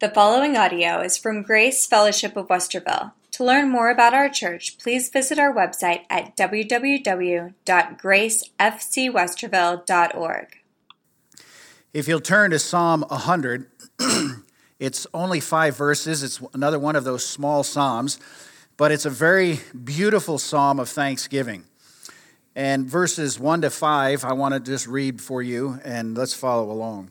The following audio is from Grace Fellowship of Westerville. To learn more about our church, please visit our website at www.gracefcwesterville.org. If you'll turn to Psalm 100, it's only five verses. It's another one of those small psalms, but it's a very beautiful psalm of thanksgiving. And verses 1 to 5, I want to just read for you, and let's follow along.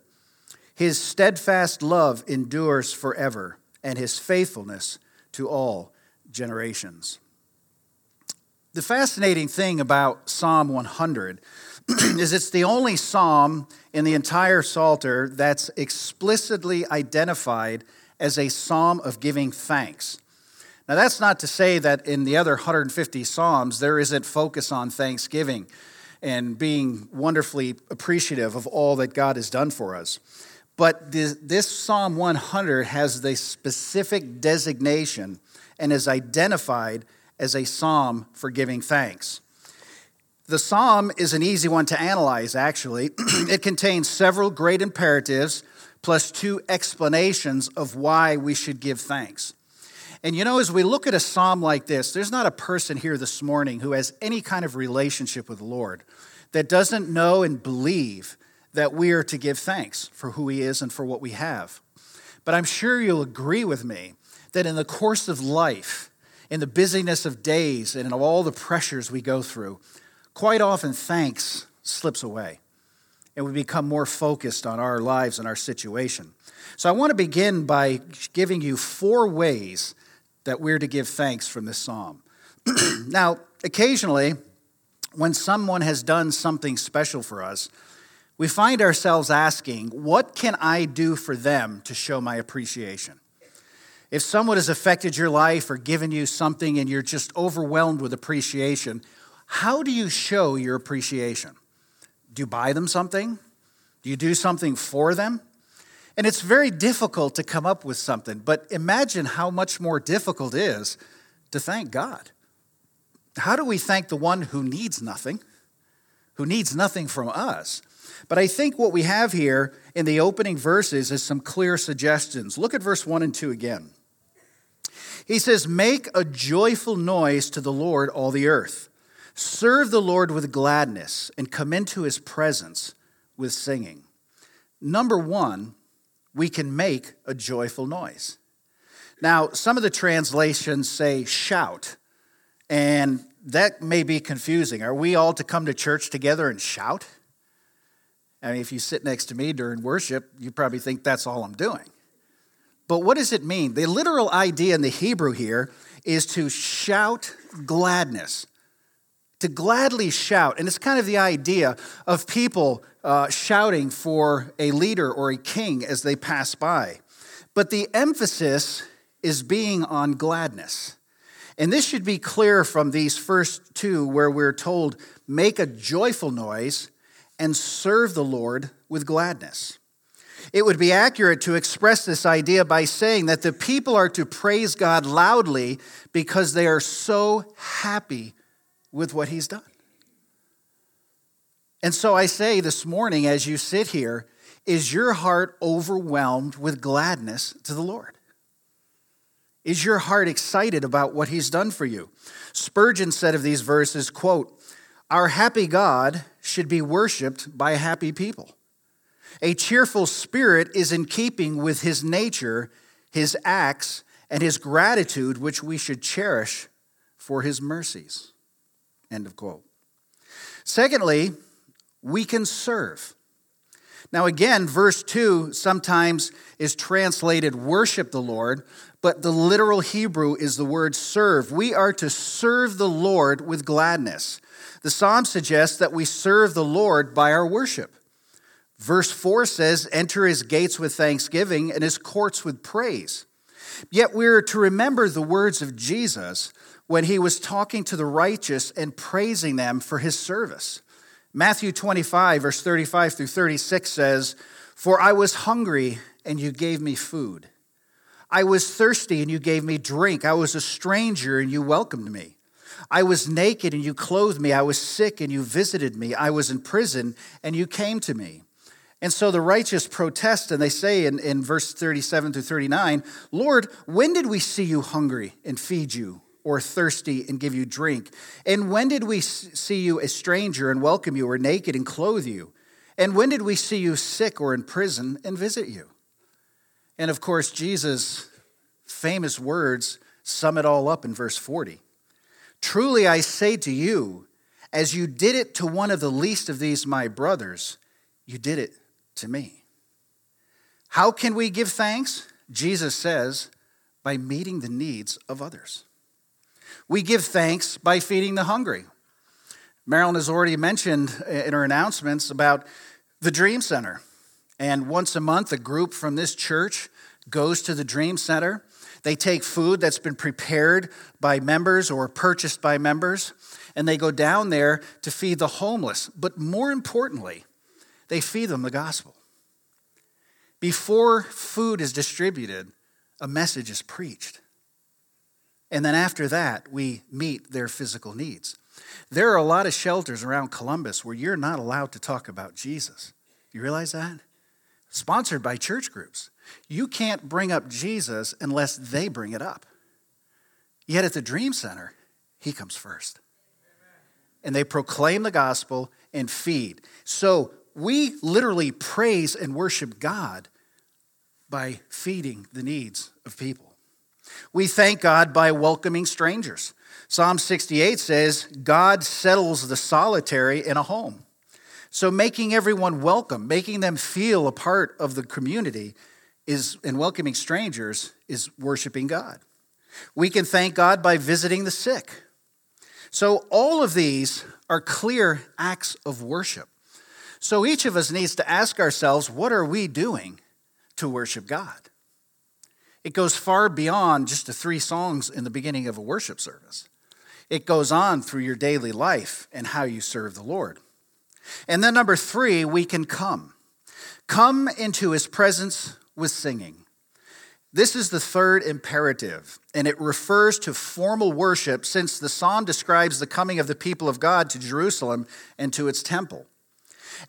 his steadfast love endures forever, and his faithfulness to all generations. The fascinating thing about Psalm 100 is it's the only psalm in the entire Psalter that's explicitly identified as a psalm of giving thanks. Now, that's not to say that in the other 150 psalms there isn't focus on thanksgiving and being wonderfully appreciative of all that God has done for us. But this, this Psalm 100 has the specific designation and is identified as a psalm for giving thanks. The psalm is an easy one to analyze, actually. it contains several great imperatives plus two explanations of why we should give thanks. And you know, as we look at a psalm like this, there's not a person here this morning who has any kind of relationship with the Lord that doesn't know and believe that we are to give thanks for who He is and for what we have. But I'm sure you'll agree with me that in the course of life, in the busyness of days, and in all the pressures we go through, quite often thanks slips away and we become more focused on our lives and our situation. So I want to begin by giving you four ways that we're to give thanks from this psalm. now, occasionally, when someone has done something special for us, we find ourselves asking, What can I do for them to show my appreciation? If someone has affected your life or given you something and you're just overwhelmed with appreciation, how do you show your appreciation? Do you buy them something? Do you do something for them? And it's very difficult to come up with something, but imagine how much more difficult it is to thank God. How do we thank the one who needs nothing, who needs nothing from us? But I think what we have here in the opening verses is some clear suggestions. Look at verse 1 and 2 again. He says, Make a joyful noise to the Lord, all the earth. Serve the Lord with gladness and come into his presence with singing. Number one, we can make a joyful noise. Now, some of the translations say shout, and that may be confusing. Are we all to come to church together and shout? I mean, if you sit next to me during worship, you probably think that's all I'm doing. But what does it mean? The literal idea in the Hebrew here is to shout gladness, to gladly shout. And it's kind of the idea of people uh, shouting for a leader or a king as they pass by. But the emphasis is being on gladness. And this should be clear from these first two, where we're told, make a joyful noise and serve the Lord with gladness. It would be accurate to express this idea by saying that the people are to praise God loudly because they are so happy with what He's done. And so I say this morning, as you sit here, is your heart overwhelmed with gladness to the Lord? Is your heart excited about what He's done for you? Spurgeon said of these verses, quote, Our happy God should be worshiped by happy people. A cheerful spirit is in keeping with his nature, his acts, and his gratitude, which we should cherish for his mercies. End of quote. Secondly, we can serve. Now, again, verse 2 sometimes is translated worship the Lord, but the literal Hebrew is the word serve. We are to serve the Lord with gladness. The psalm suggests that we serve the Lord by our worship. Verse 4 says, Enter his gates with thanksgiving and his courts with praise. Yet we're to remember the words of Jesus when he was talking to the righteous and praising them for his service. Matthew 25, verse 35 through 36 says, For I was hungry, and you gave me food. I was thirsty, and you gave me drink. I was a stranger, and you welcomed me. I was naked, and you clothed me. I was sick, and you visited me. I was in prison, and you came to me. And so the righteous protest, and they say in, in verse 37 through 39, Lord, when did we see you hungry and feed you, or thirsty and give you drink? And when did we see you a stranger and welcome you, or naked and clothe you? And when did we see you sick or in prison and visit you? And of course, Jesus' famous words sum it all up in verse 40. Truly I say to you, as you did it to one of the least of these my brothers, you did it to me. How can we give thanks? Jesus says, by meeting the needs of others. We give thanks by feeding the hungry. Marilyn has already mentioned in her announcements about the Dream Center. And once a month, a group from this church goes to the Dream Center. They take food that's been prepared by members or purchased by members, and they go down there to feed the homeless. But more importantly, they feed them the gospel. Before food is distributed, a message is preached. And then after that, we meet their physical needs. There are a lot of shelters around Columbus where you're not allowed to talk about Jesus. You realize that? Sponsored by church groups. You can't bring up Jesus unless they bring it up. Yet at the Dream Center, he comes first. And they proclaim the gospel and feed. So we literally praise and worship God by feeding the needs of people. We thank God by welcoming strangers. Psalm 68 says, God settles the solitary in a home. So making everyone welcome, making them feel a part of the community is and welcoming strangers is worshiping God. We can thank God by visiting the sick. So all of these are clear acts of worship. So each of us needs to ask ourselves what are we doing to worship God? It goes far beyond just the three songs in the beginning of a worship service. It goes on through your daily life and how you serve the Lord. And then, number three, we can come. Come into his presence with singing. This is the third imperative, and it refers to formal worship since the psalm describes the coming of the people of God to Jerusalem and to its temple.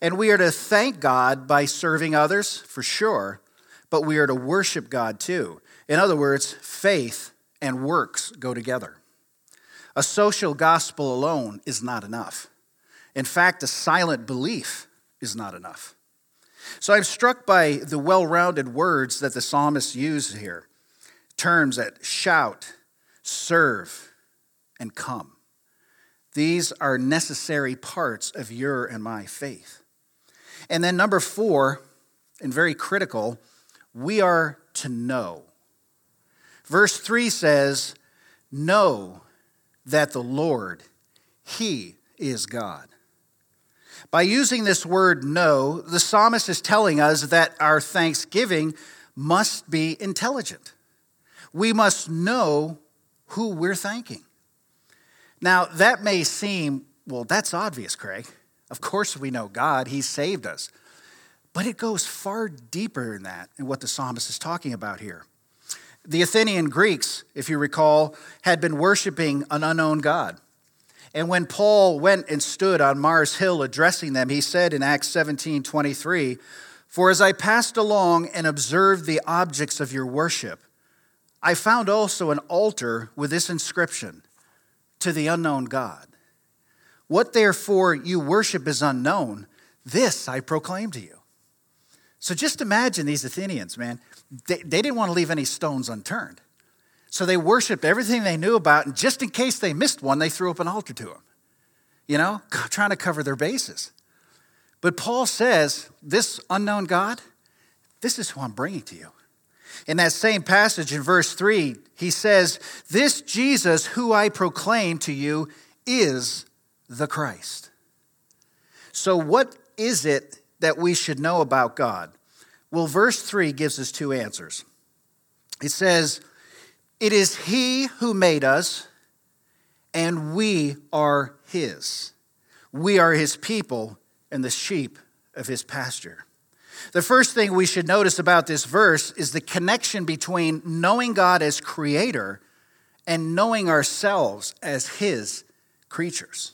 And we are to thank God by serving others, for sure, but we are to worship God too. In other words, faith and works go together. A social gospel alone is not enough. In fact, a silent belief is not enough. So I'm struck by the well rounded words that the psalmist used here terms that shout, serve, and come. These are necessary parts of your and my faith. And then, number four, and very critical, we are to know. Verse 3 says, Know that the Lord, He is God. By using this word know, the psalmist is telling us that our thanksgiving must be intelligent. We must know who we're thanking. Now, that may seem, well, that's obvious, Craig. Of course, we know God, He saved us. But it goes far deeper than that in what the psalmist is talking about here. The Athenian Greeks, if you recall, had been worshiping an unknown God. And when Paul went and stood on Mars Hill addressing them, he said in Acts 17 23, For as I passed along and observed the objects of your worship, I found also an altar with this inscription To the unknown God. What therefore you worship is unknown, this I proclaim to you. So just imagine these Athenians, man. They, they didn't want to leave any stones unturned. So they worshiped everything they knew about, and just in case they missed one, they threw up an altar to him, you know, trying to cover their bases. But Paul says, This unknown God, this is who I'm bringing to you. In that same passage in verse 3, he says, This Jesus who I proclaim to you is the Christ. So, what is it that we should know about God? Well, verse 3 gives us two answers. It says, It is He who made us, and we are His. We are His people and the sheep of His pasture. The first thing we should notice about this verse is the connection between knowing God as creator and knowing ourselves as His creatures.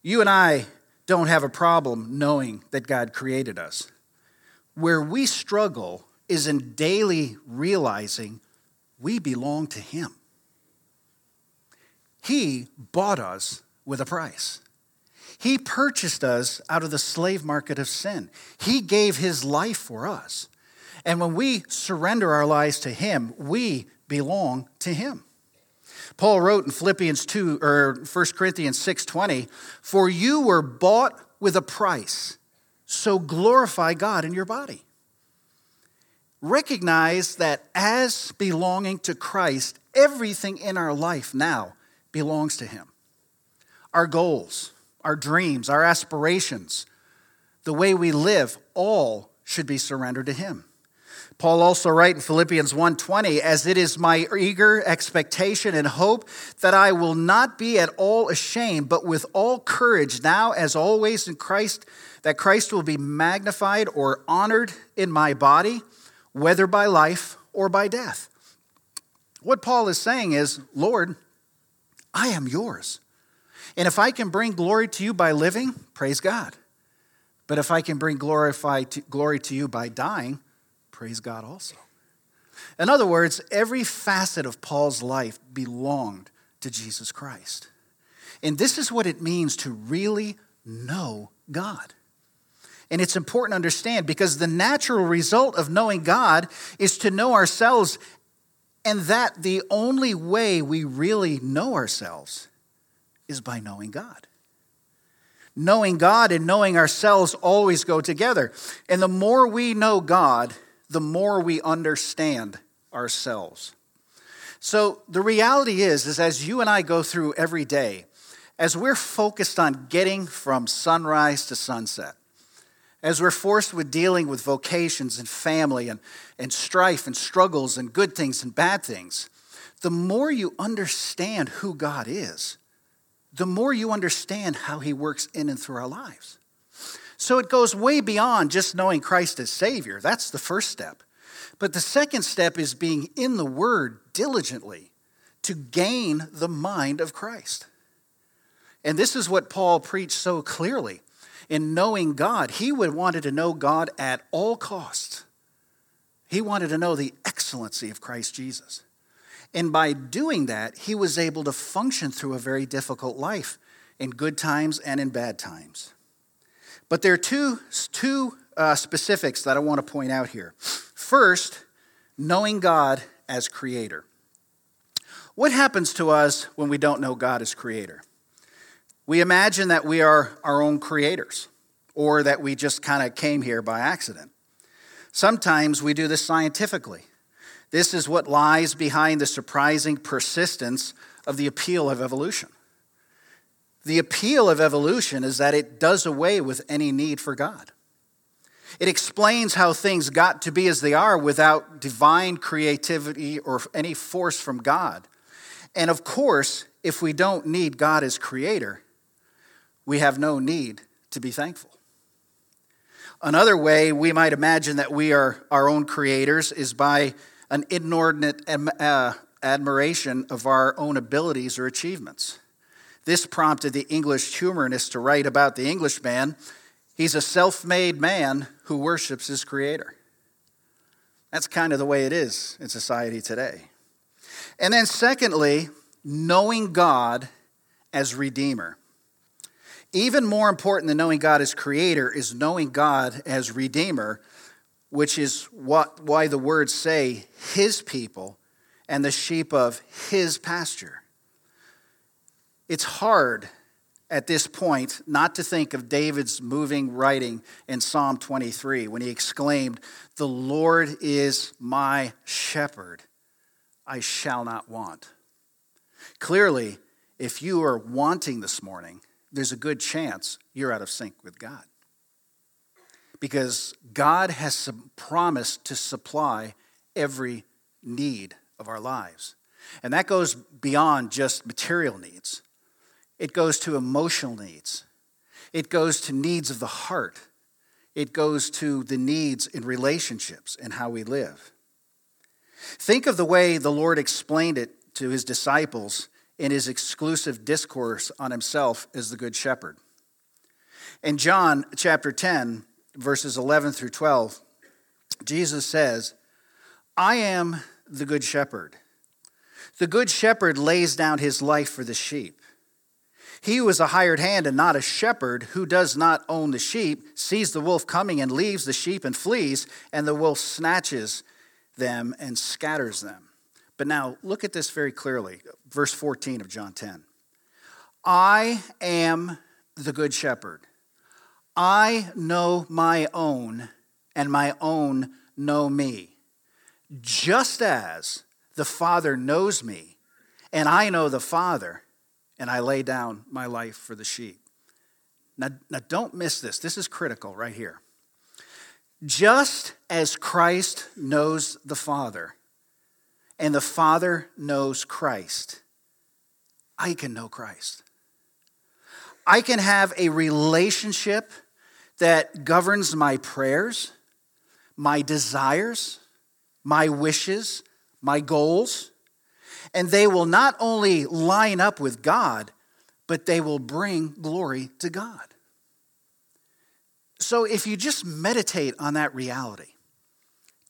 You and I don't have a problem knowing that God created us. Where we struggle is in daily realizing we belong to Him. He bought us with a price. He purchased us out of the slave market of sin. He gave His life for us. And when we surrender our lives to Him, we belong to Him. Paul wrote in Philippians 2 or 1 Corinthians 6:20, "For you were bought with a price, so glorify God in your body." Recognize that as belonging to Christ, everything in our life now belongs to him. Our goals, our dreams, our aspirations, the way we live, all should be surrendered to him. Paul also writes in Philippians 1:20, "As it is my eager expectation and hope that I will not be at all ashamed, but with all courage now as always in Christ, that Christ will be magnified or honored in my body, whether by life or by death." What Paul is saying is, "Lord, I am yours. And if I can bring glory to you by living, praise God. But if I can bring glorify to, glory to you by dying, praise God also. In other words, every facet of Paul's life belonged to Jesus Christ. And this is what it means to really know God. And it's important to understand because the natural result of knowing God is to know ourselves, and that the only way we really know ourselves is by knowing God. Knowing God and knowing ourselves always go together. And the more we know God, the more we understand ourselves. So the reality is, is as you and I go through every day, as we're focused on getting from sunrise to sunset, as we're forced with dealing with vocations and family and, and strife and struggles and good things and bad things, the more you understand who God is, the more you understand how He works in and through our lives. So it goes way beyond just knowing Christ as Savior. That's the first step. But the second step is being in the Word diligently to gain the mind of Christ. And this is what Paul preached so clearly. In knowing God, he would wanted to know God at all costs. He wanted to know the excellency of Christ Jesus. And by doing that, he was able to function through a very difficult life in good times and in bad times. But there are two, two uh, specifics that I want to point out here. First, knowing God as creator. What happens to us when we don't know God as creator? We imagine that we are our own creators or that we just kind of came here by accident. Sometimes we do this scientifically. This is what lies behind the surprising persistence of the appeal of evolution. The appeal of evolution is that it does away with any need for God. It explains how things got to be as they are without divine creativity or any force from God. And of course, if we don't need God as creator, we have no need to be thankful. Another way we might imagine that we are our own creators is by an inordinate uh, admiration of our own abilities or achievements. This prompted the English humorist to write about the Englishman. He's a self made man who worships his creator. That's kind of the way it is in society today. And then, secondly, knowing God as Redeemer. Even more important than knowing God as Creator is knowing God as Redeemer, which is what, why the words say, His people and the sheep of His pasture. It's hard at this point not to think of David's moving writing in Psalm 23 when he exclaimed, The Lord is my shepherd, I shall not want. Clearly, if you are wanting this morning, there's a good chance you're out of sync with God. Because God has promised to supply every need of our lives. And that goes beyond just material needs, it goes to emotional needs, it goes to needs of the heart, it goes to the needs in relationships and how we live. Think of the way the Lord explained it to his disciples in his exclusive discourse on himself as the Good Shepherd. In John chapter 10, verses 11 through 12, Jesus says, I am the Good Shepherd. The Good Shepherd lays down his life for the sheep. He who is a hired hand and not a shepherd, who does not own the sheep, sees the wolf coming and leaves the sheep and flees, and the wolf snatches them and scatters them. But now look at this very clearly. Verse 14 of John 10. I am the good shepherd. I know my own, and my own know me. Just as the Father knows me, and I know the Father, and I lay down my life for the sheep. Now, now don't miss this. This is critical right here. Just as Christ knows the Father, and the Father knows Christ, I can know Christ. I can have a relationship that governs my prayers, my desires, my wishes, my goals, and they will not only line up with God, but they will bring glory to God. So if you just meditate on that reality,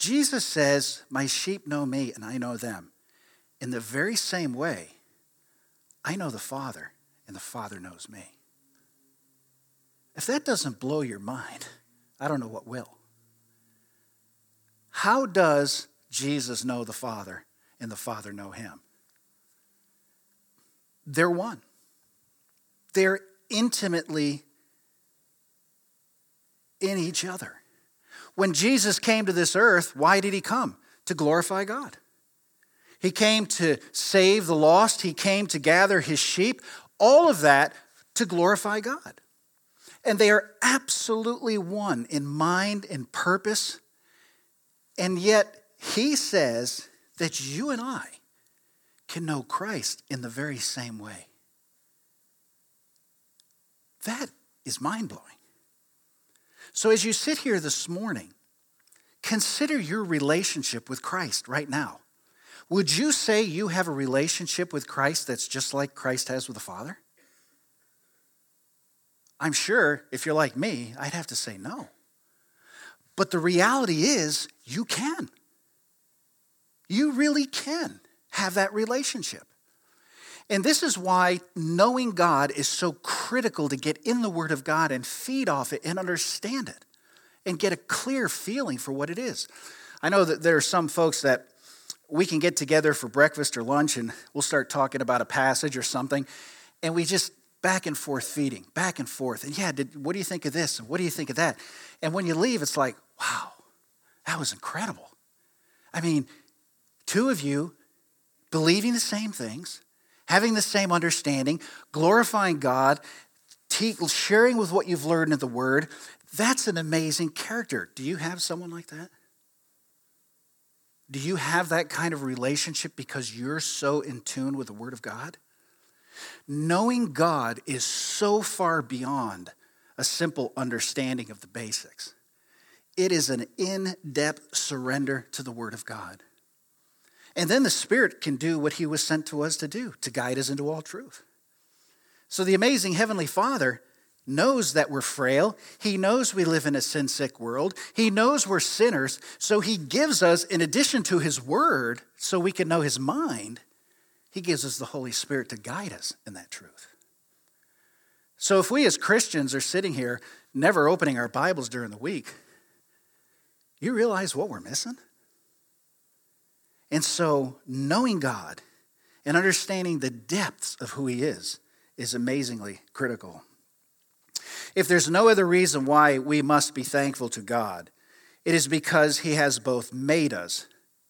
Jesus says, My sheep know me and I know them. In the very same way, I know the Father and the Father knows me. If that doesn't blow your mind, I don't know what will. How does Jesus know the Father and the Father know him? They're one. They're intimately in each other. When Jesus came to this earth, why did he come? To glorify God. He came to save the lost, he came to gather his sheep, all of that to glorify God. And they are absolutely one in mind and purpose. And yet, he says that you and I can know Christ in the very same way. That is mind blowing. So, as you sit here this morning, consider your relationship with Christ right now. Would you say you have a relationship with Christ that's just like Christ has with the Father? I'm sure if you're like me, I'd have to say no. But the reality is, you can. You really can have that relationship. And this is why knowing God is so critical to get in the Word of God and feed off it and understand it and get a clear feeling for what it is. I know that there are some folks that we can get together for breakfast or lunch and we'll start talking about a passage or something, and we just back and forth feeding, back and forth. And yeah, did, what do you think of this? And what do you think of that? And when you leave, it's like, wow, that was incredible. I mean, two of you believing the same things, having the same understanding, glorifying God, sharing with what you've learned in the Word. That's an amazing character. Do you have someone like that? Do you have that kind of relationship because you're so in tune with the Word of God? Knowing God is so far beyond a simple understanding of the basics. It is an in depth surrender to the Word of God. And then the Spirit can do what He was sent to us to do, to guide us into all truth. So the amazing Heavenly Father knows that we're frail. He knows we live in a sin sick world. He knows we're sinners. So He gives us, in addition to His Word, so we can know His mind, he gives us the Holy Spirit to guide us in that truth. So if we as Christians are sitting here never opening our Bibles during the week, you realize what we're missing? And so knowing God and understanding the depths of who He is is amazingly critical. If there's no other reason why we must be thankful to God, it is because He has both made us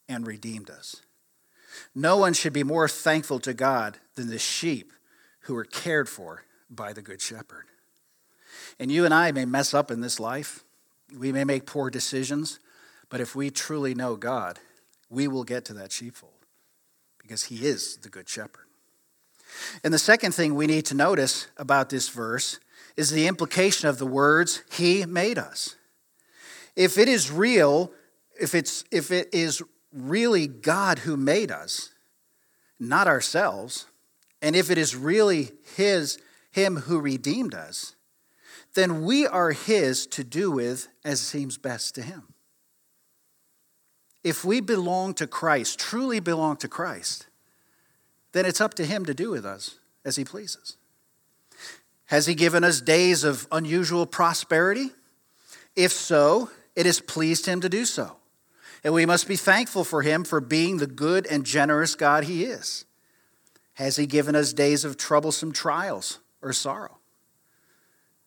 and redeemed us. No one should be more thankful to God than the sheep who are cared for by the Good Shepherd. And you and I may mess up in this life, we may make poor decisions, but if we truly know God, we will get to that sheepfold because he is the good shepherd. And the second thing we need to notice about this verse is the implication of the words, He made us. If it is real, if, it's, if it is really God who made us, not ourselves, and if it is really His, Him who redeemed us, then we are His to do with as seems best to Him. If we belong to Christ, truly belong to Christ, then it's up to Him to do with us as He pleases. Has He given us days of unusual prosperity? If so, it has pleased Him to do so. And we must be thankful for Him for being the good and generous God He is. Has He given us days of troublesome trials or sorrow?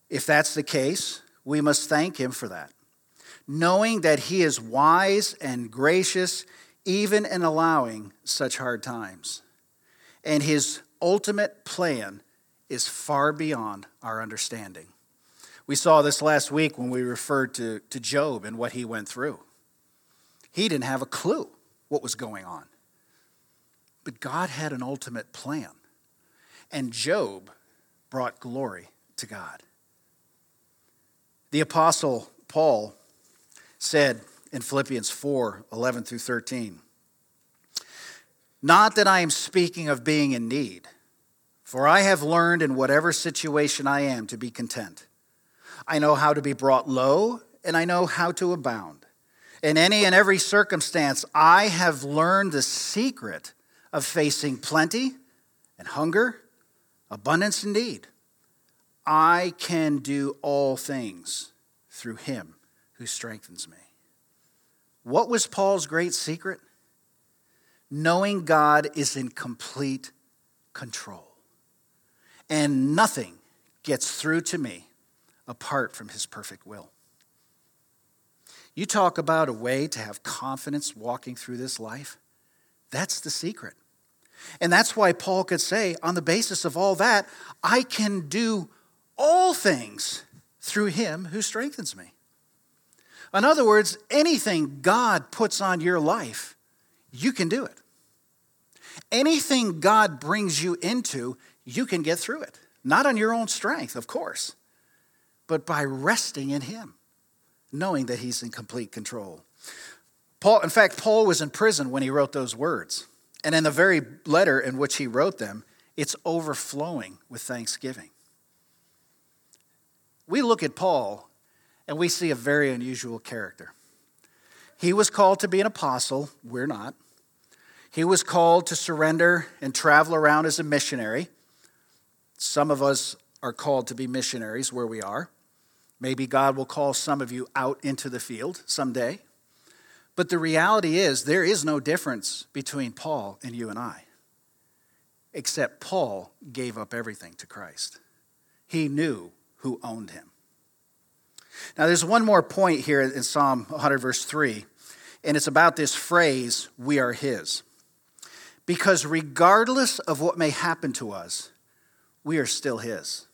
If that's the case, we must thank Him for that, knowing that He is wise and gracious even in allowing such hard times and his ultimate plan is far beyond our understanding. We saw this last week when we referred to, to Job and what he went through. He didn't have a clue what was going on. But God had an ultimate plan. And Job brought glory to God. The Apostle Paul said in Philippians 4 11 through 13, not that I am speaking of being in need, for I have learned in whatever situation I am to be content. I know how to be brought low, and I know how to abound. In any and every circumstance, I have learned the secret of facing plenty and hunger, abundance and need. I can do all things through him who strengthens me. What was Paul's great secret? knowing God is in complete control. And nothing gets through to me apart from his perfect will. You talk about a way to have confidence walking through this life. That's the secret. And that's why Paul could say, on the basis of all that, I can do all things through him who strengthens me. In other words, anything God puts on your life, you can do it. Anything God brings you into, you can get through it. Not on your own strength, of course, but by resting in Him, knowing that He's in complete control. Paul, in fact, Paul was in prison when he wrote those words. And in the very letter in which he wrote them, it's overflowing with thanksgiving. We look at Paul and we see a very unusual character. He was called to be an apostle, we're not. He was called to surrender and travel around as a missionary. Some of us are called to be missionaries where we are. Maybe God will call some of you out into the field someday. But the reality is, there is no difference between Paul and you and I, except Paul gave up everything to Christ. He knew who owned him. Now, there's one more point here in Psalm 100, verse 3, and it's about this phrase, we are his. Because regardless of what may happen to us, we are still His.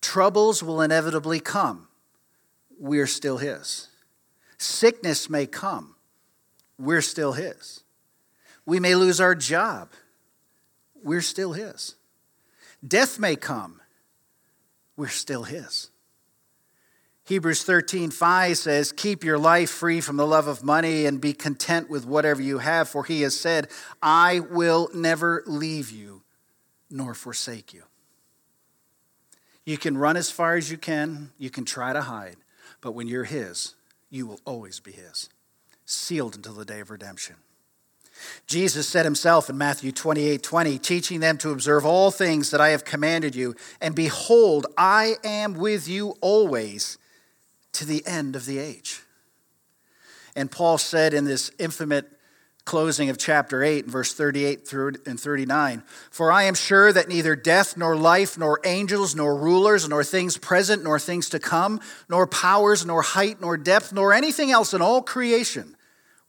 Troubles will inevitably come. We are still His. Sickness may come. We're still His. We may lose our job. We're still His. Death may come. We're still His. Hebrews 13, 5 says, Keep your life free from the love of money and be content with whatever you have, for he has said, I will never leave you nor forsake you. You can run as far as you can, you can try to hide, but when you're his, you will always be his, sealed until the day of redemption. Jesus said himself in Matthew 28 20, teaching them to observe all things that I have commanded you, and behold, I am with you always to the end of the age. And Paul said in this infamous closing of chapter 8, verse 38 through and 39 For I am sure that neither death, nor life, nor angels, nor rulers, nor things present, nor things to come, nor powers, nor height, nor depth, nor anything else in all creation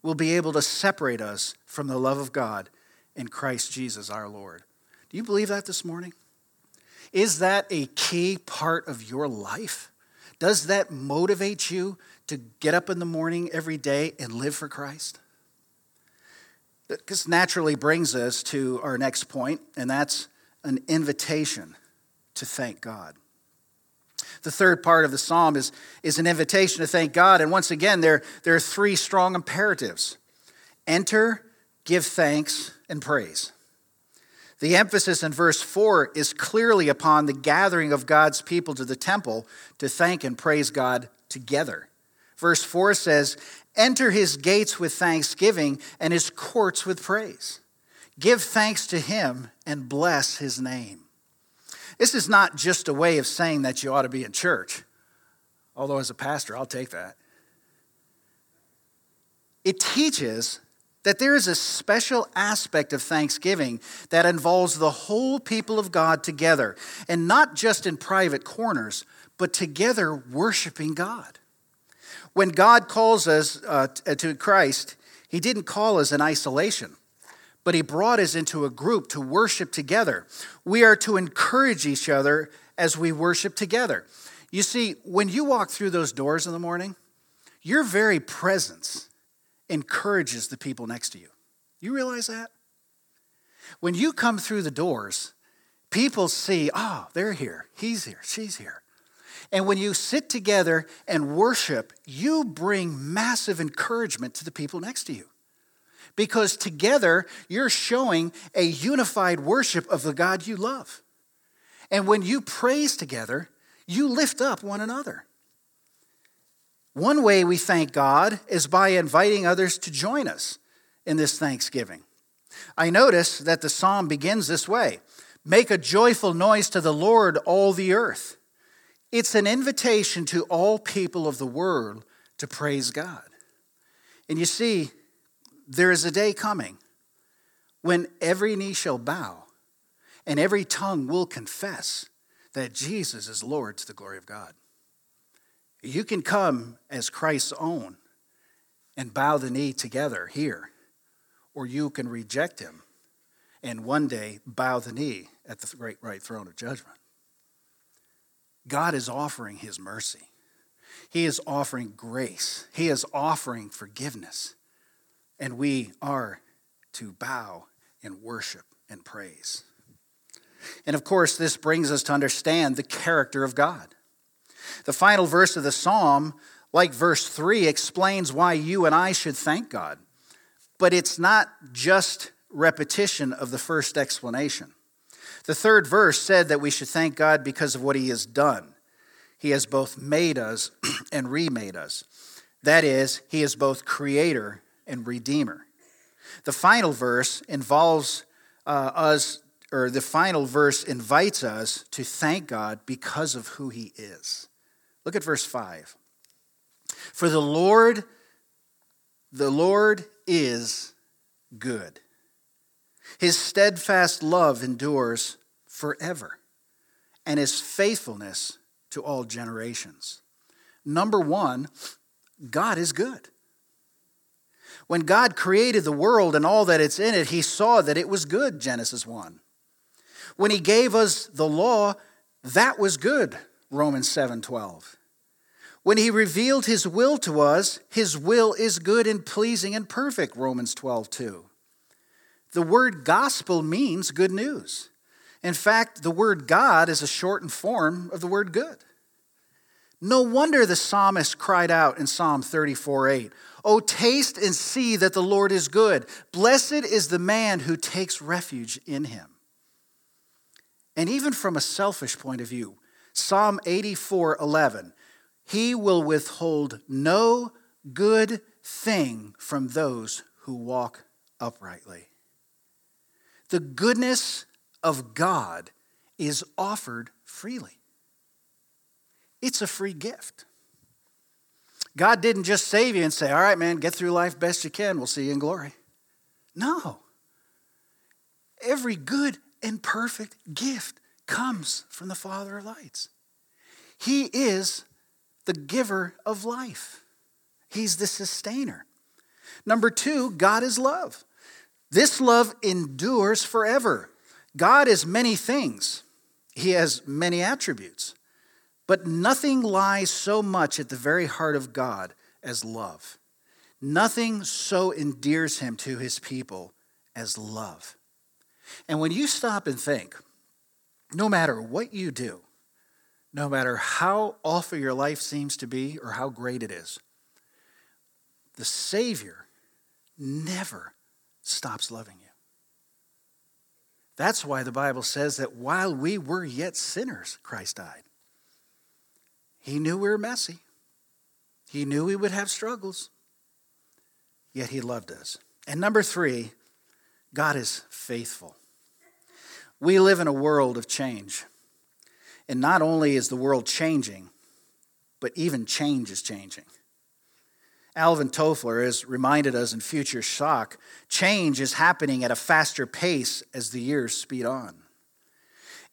will be able to separate us from the love of God in Christ Jesus our Lord. Do you believe that this morning? Is that a key part of your life? Does that motivate you to get up in the morning every day and live for Christ? This naturally brings us to our next point, and that's an invitation to thank God. The third part of the psalm is, is an invitation to thank God. And once again, there, there are three strong imperatives enter, give thanks, and praise. The emphasis in verse 4 is clearly upon the gathering of God's people to the temple to thank and praise God together. Verse 4 says, Enter his gates with thanksgiving and his courts with praise. Give thanks to him and bless his name. This is not just a way of saying that you ought to be in church, although, as a pastor, I'll take that. It teaches that there is a special aspect of Thanksgiving that involves the whole people of God together, and not just in private corners, but together worshiping God. When God calls us uh, to Christ, He didn't call us in isolation, but He brought us into a group to worship together. We are to encourage each other as we worship together. You see, when you walk through those doors in the morning, your very presence encourages the people next to you. You realize that? When you come through the doors, people see, oh, they're here, he's here, she's here. And when you sit together and worship, you bring massive encouragement to the people next to you. Because together, you're showing a unified worship of the God you love. And when you praise together, you lift up one another. One way we thank God is by inviting others to join us in this thanksgiving. I notice that the psalm begins this way Make a joyful noise to the Lord, all the earth. It's an invitation to all people of the world to praise God. And you see, there is a day coming when every knee shall bow and every tongue will confess that Jesus is Lord to the glory of God. You can come as Christ's own and bow the knee together here, or you can reject him and one day bow the knee at the great right throne of judgment. God is offering his mercy. He is offering grace. He is offering forgiveness. And we are to bow and worship and praise. And of course, this brings us to understand the character of God. The final verse of the psalm, like verse 3, explains why you and I should thank God. But it's not just repetition of the first explanation. The third verse said that we should thank God because of what He has done. He has both made us and remade us. That is, He is both creator and redeemer. The final verse involves uh, us, or the final verse invites us to thank God because of who He is. Look at verse 5. For the Lord, the Lord is good. His steadfast love endures forever, and his faithfulness to all generations. Number one, God is good. When God created the world and all that it's in it, he saw that it was good, Genesis 1. When he gave us the law, that was good, Romans 7:12. When he revealed his will to us, his will is good and pleasing and perfect, Romans 12, 2. The word gospel means good news. In fact, the word God is a shortened form of the word good. No wonder the psalmist cried out in Psalm 34 8, Oh, taste and see that the Lord is good. Blessed is the man who takes refuge in him. And even from a selfish point of view, Psalm 84 11 he will withhold no good thing from those who walk uprightly. The goodness of God is offered freely. It's a free gift. God didn't just save you and say, All right, man, get through life best you can. We'll see you in glory. No. Every good and perfect gift comes from the Father of lights. He is the giver of life, He's the sustainer. Number two, God is love. This love endures forever. God is many things, He has many attributes, but nothing lies so much at the very heart of God as love. Nothing so endears Him to His people as love. And when you stop and think, no matter what you do, no matter how awful your life seems to be or how great it is, the Savior never stops loving you. That's why the Bible says that while we were yet sinners, Christ died. He knew we were messy. He knew we would have struggles, yet He loved us. And number three, God is faithful. We live in a world of change. And not only is the world changing, but even change is changing. Alvin Toffler has reminded us in Future Shock change is happening at a faster pace as the years speed on.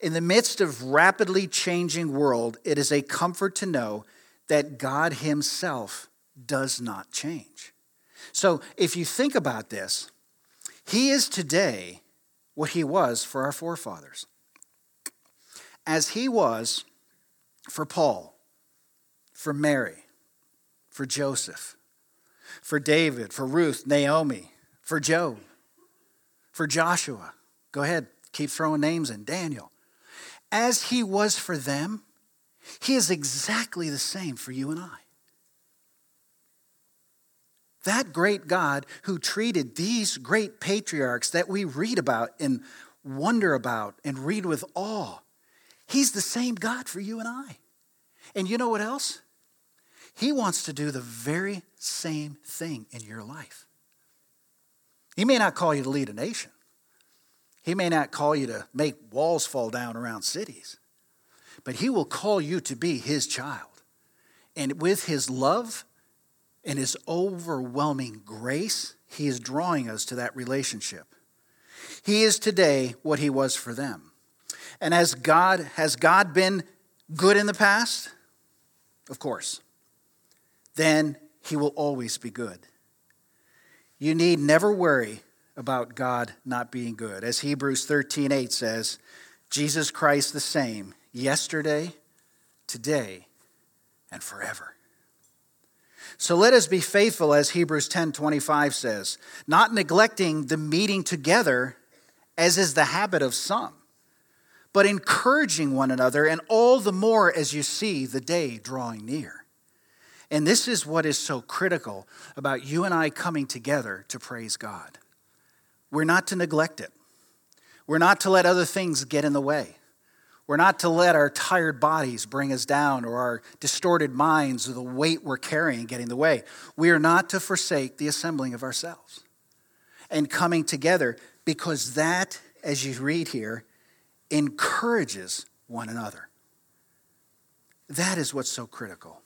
In the midst of rapidly changing world, it is a comfort to know that God himself does not change. So if you think about this, he is today what he was for our forefathers. As he was for Paul, for Mary, for Joseph, for David, for Ruth, Naomi, for Job, for Joshua. Go ahead, keep throwing names in. Daniel. As he was for them, he is exactly the same for you and I. That great God who treated these great patriarchs that we read about and wonder about and read with awe, He's the same God for you and I. And you know what else? He wants to do the very same thing in your life. He may not call you to lead a nation, He may not call you to make walls fall down around cities, but He will call you to be His child. And with His love and his overwhelming grace, he is drawing us to that relationship. He is today what he was for them. And as God, has God been good in the past? Of course. Then he will always be good. You need never worry about God not being good. As Hebrews 13:8 says, Jesus Christ the same yesterday, today, and forever. So let us be faithful, as Hebrews 10 25 says, not neglecting the meeting together, as is the habit of some, but encouraging one another, and all the more as you see the day drawing near. And this is what is so critical about you and I coming together to praise God. We're not to neglect it, we're not to let other things get in the way. We're not to let our tired bodies bring us down or our distorted minds or the weight we're carrying get in the way. We are not to forsake the assembling of ourselves and coming together because that, as you read here, encourages one another. That is what's so critical.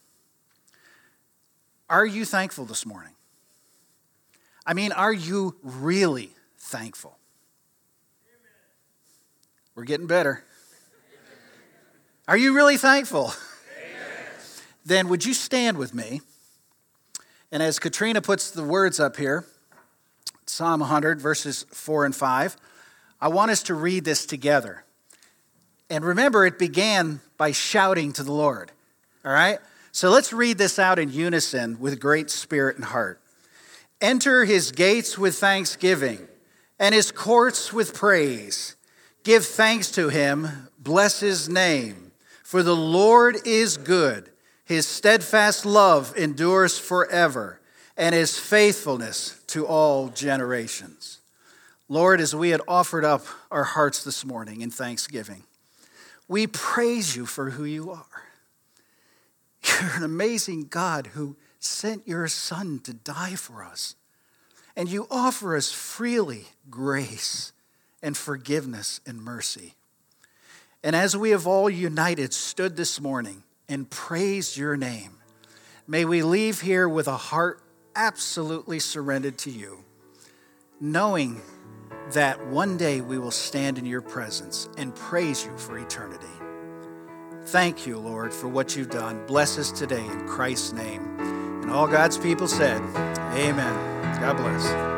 Are you thankful this morning? I mean, are you really thankful? We're getting better. Are you really thankful? Then would you stand with me? And as Katrina puts the words up here, Psalm 100, verses 4 and 5, I want us to read this together. And remember, it began by shouting to the Lord. All right? So let's read this out in unison with great spirit and heart. Enter his gates with thanksgiving and his courts with praise. Give thanks to him, bless his name. For the Lord is good, his steadfast love endures forever, and his faithfulness to all generations. Lord, as we had offered up our hearts this morning in thanksgiving, we praise you for who you are. You're an amazing God who sent your Son to die for us. And you offer us freely grace and forgiveness and mercy. And as we have all united stood this morning and praised your name, may we leave here with a heart absolutely surrendered to you, knowing that one day we will stand in your presence and praise you for eternity. Thank you, Lord, for what you've done. Bless us today in Christ's name. And all God's people said, Amen. God bless.